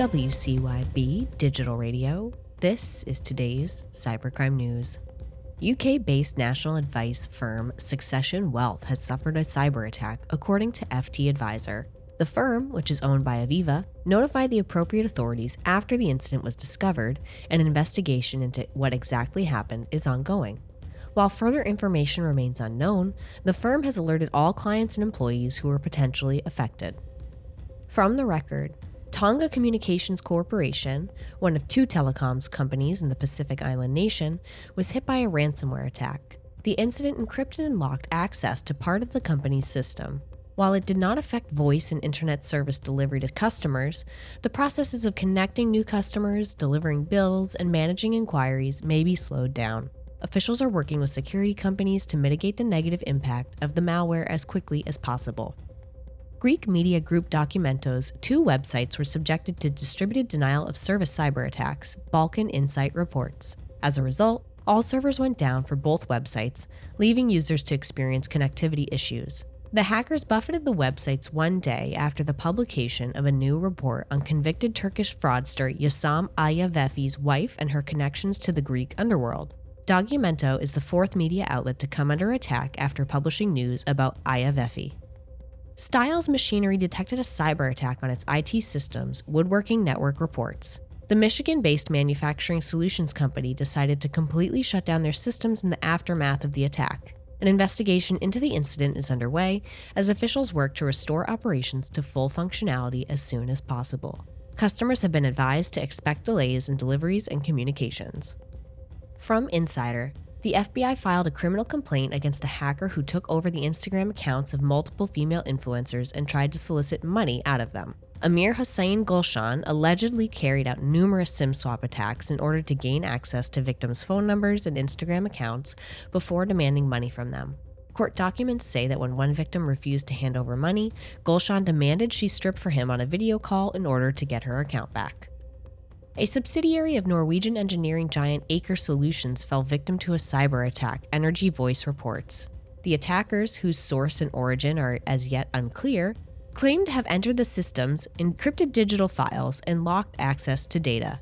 WCYB Digital Radio. This is today's cybercrime news. UK based national advice firm Succession Wealth has suffered a cyber attack, according to FT Adviser. The firm, which is owned by Aviva, notified the appropriate authorities after the incident was discovered, and an investigation into what exactly happened is ongoing. While further information remains unknown, the firm has alerted all clients and employees who are potentially affected. From the record, Tonga Communications Corporation, one of two telecoms companies in the Pacific Island nation, was hit by a ransomware attack. The incident encrypted and locked access to part of the company's system. While it did not affect voice and internet service delivery to customers, the processes of connecting new customers, delivering bills, and managing inquiries may be slowed down. Officials are working with security companies to mitigate the negative impact of the malware as quickly as possible. Greek media group Documento's, two websites were subjected to distributed denial of service cyber attacks, Balkan Insight reports. As a result, all servers went down for both websites, leaving users to experience connectivity issues. The hackers buffeted the websites one day after the publication of a new report on convicted Turkish fraudster Yassam Ayaveffi's wife and her connections to the Greek underworld. Documento is the fourth media outlet to come under attack after publishing news about Ayaveffi. Stiles Machinery detected a cyber attack on its IT systems, Woodworking Network reports. The Michigan based manufacturing solutions company decided to completely shut down their systems in the aftermath of the attack. An investigation into the incident is underway as officials work to restore operations to full functionality as soon as possible. Customers have been advised to expect delays in deliveries and communications. From Insider, the FBI filed a criminal complaint against a hacker who took over the Instagram accounts of multiple female influencers and tried to solicit money out of them. Amir Hossein Golshan allegedly carried out numerous SIM swap attacks in order to gain access to victims' phone numbers and Instagram accounts before demanding money from them. Court documents say that when one victim refused to hand over money, Golshan demanded she strip for him on a video call in order to get her account back. A subsidiary of Norwegian engineering giant Aker Solutions fell victim to a cyber attack, Energy Voice reports. The attackers, whose source and origin are as yet unclear, claimed to have entered the systems, encrypted digital files, and locked access to data.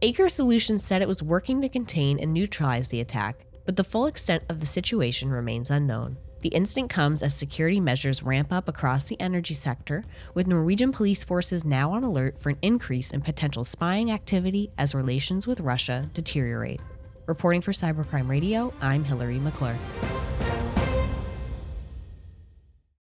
Aker Solutions said it was working to contain and neutralize the attack, but the full extent of the situation remains unknown. The incident comes as security measures ramp up across the energy sector, with Norwegian police forces now on alert for an increase in potential spying activity as relations with Russia deteriorate. Reporting for Cybercrime Radio, I'm Hillary McClure.